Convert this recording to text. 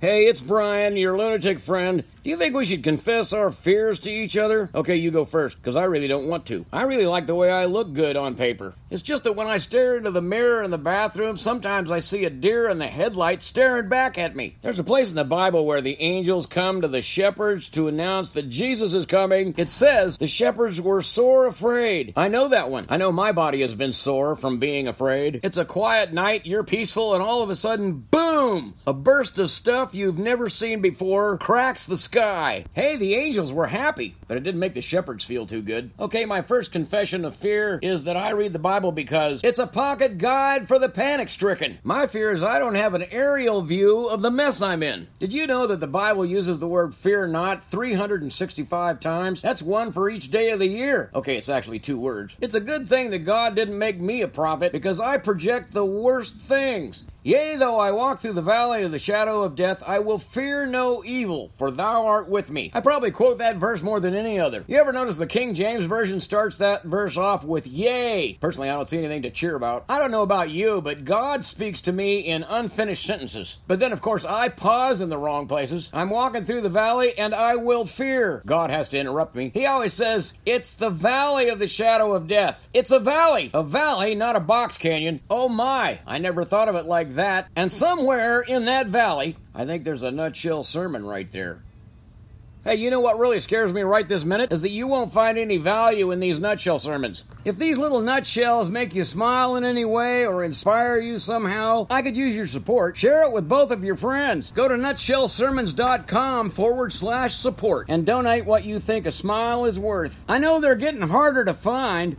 Hey, it's Brian, your lunatic friend. Do you think we should confess our fears to each other? Okay, you go first, because I really don't want to. I really like the way I look good on paper. It's just that when I stare into the mirror in the bathroom, sometimes I see a deer in the headlights staring back at me. There's a place in the Bible where the angels come to the shepherds to announce that Jesus is coming. It says the shepherds were sore afraid. I know that one. I know my body has been sore from being afraid. It's a quiet night, you're peaceful, and all of a sudden, boom! A burst of stuff stuff you've never seen before cracks the sky. Hey, the angels were happy, but it didn't make the shepherds feel too good. Okay, my first confession of fear is that I read the Bible because it's a pocket guide for the panic stricken. My fear is I don't have an aerial view of the mess I'm in. Did you know that the Bible uses the word fear not 365 times? That's one for each day of the year. Okay, it's actually two words. It's a good thing that God didn't make me a prophet because I project the worst things. Yea, though I walk through the valley of the shadow of death, I will fear no evil, for thou art with me. I probably quote that verse more than any other. You ever notice the King James Version starts that verse off with yea? Personally, I don't see anything to cheer about. I don't know about you, but God speaks to me in unfinished sentences. But then, of course, I pause in the wrong places. I'm walking through the valley and I will fear. God has to interrupt me. He always says, It's the valley of the shadow of death. It's a valley. A valley, not a box canyon. Oh my, I never thought of it like like that, and somewhere in that valley, I think there's a nutshell sermon right there. Hey, you know what really scares me right this minute? Is that you won't find any value in these nutshell sermons. If these little nutshells make you smile in any way or inspire you somehow, I could use your support. Share it with both of your friends. Go to nutshellsermons.com forward slash support and donate what you think a smile is worth. I know they're getting harder to find,